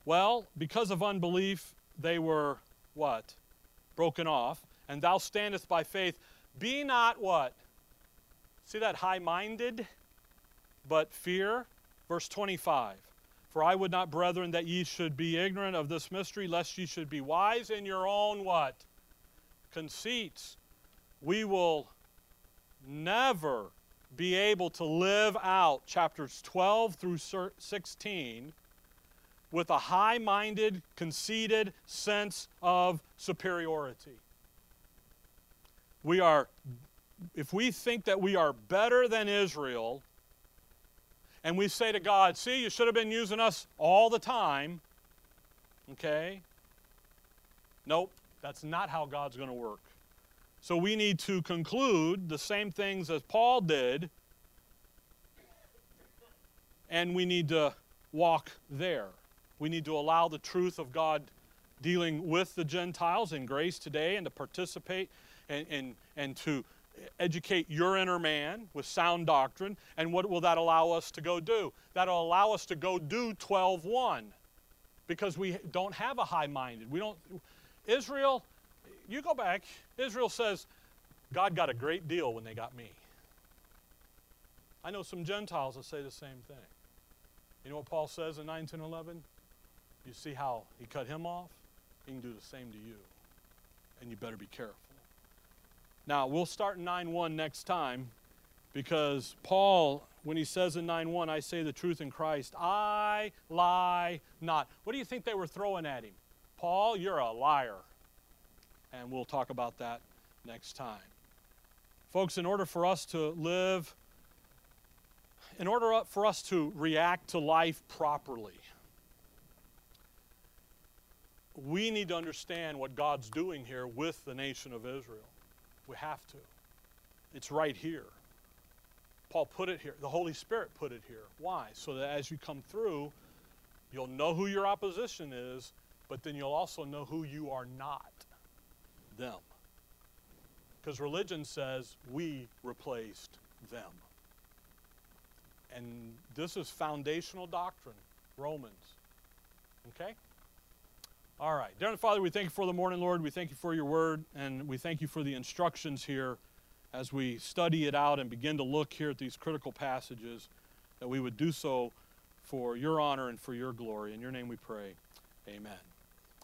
Well, because of unbelief, they were what? Broken off. And thou standest by faith. Be not what? See that high minded, but fear? Verse 25. For I would not, brethren, that ye should be ignorant of this mystery, lest ye should be wise in your own what? Conceits. We will never be able to live out chapters 12 through 16 with a high minded, conceited sense of superiority. We are, if we think that we are better than Israel, and we say to God, see, you should have been using us all the time, okay? Nope, that's not how God's going to work. So we need to conclude the same things as Paul did, and we need to walk there. We need to allow the truth of God dealing with the Gentiles in grace today and to participate and, and, and to educate your inner man with sound doctrine. And what will that allow us to go do? That'll allow us to go do 12.1 because we don't have a high-minded. We don't, Israel, you go back, Israel says, God got a great deal when they got me. I know some Gentiles that say the same thing. You know what Paul says in 9, 10, 11? You see how he cut him off? He can do the same to you. And you better be careful. Now, we'll start in 9 1 next time because Paul, when he says in 9 1, I say the truth in Christ, I lie not. What do you think they were throwing at him? Paul, you're a liar. And we'll talk about that next time. Folks, in order for us to live, in order for us to react to life properly, we need to understand what God's doing here with the nation of Israel. We have to. It's right here. Paul put it here. The Holy Spirit put it here. Why? So that as you come through, you'll know who your opposition is, but then you'll also know who you are not them. Because religion says we replaced them. And this is foundational doctrine, Romans. Okay? All right. Dear Father, we thank you for the morning, Lord. We thank you for your word, and we thank you for the instructions here as we study it out and begin to look here at these critical passages, that we would do so for your honor and for your glory. In your name we pray. Amen.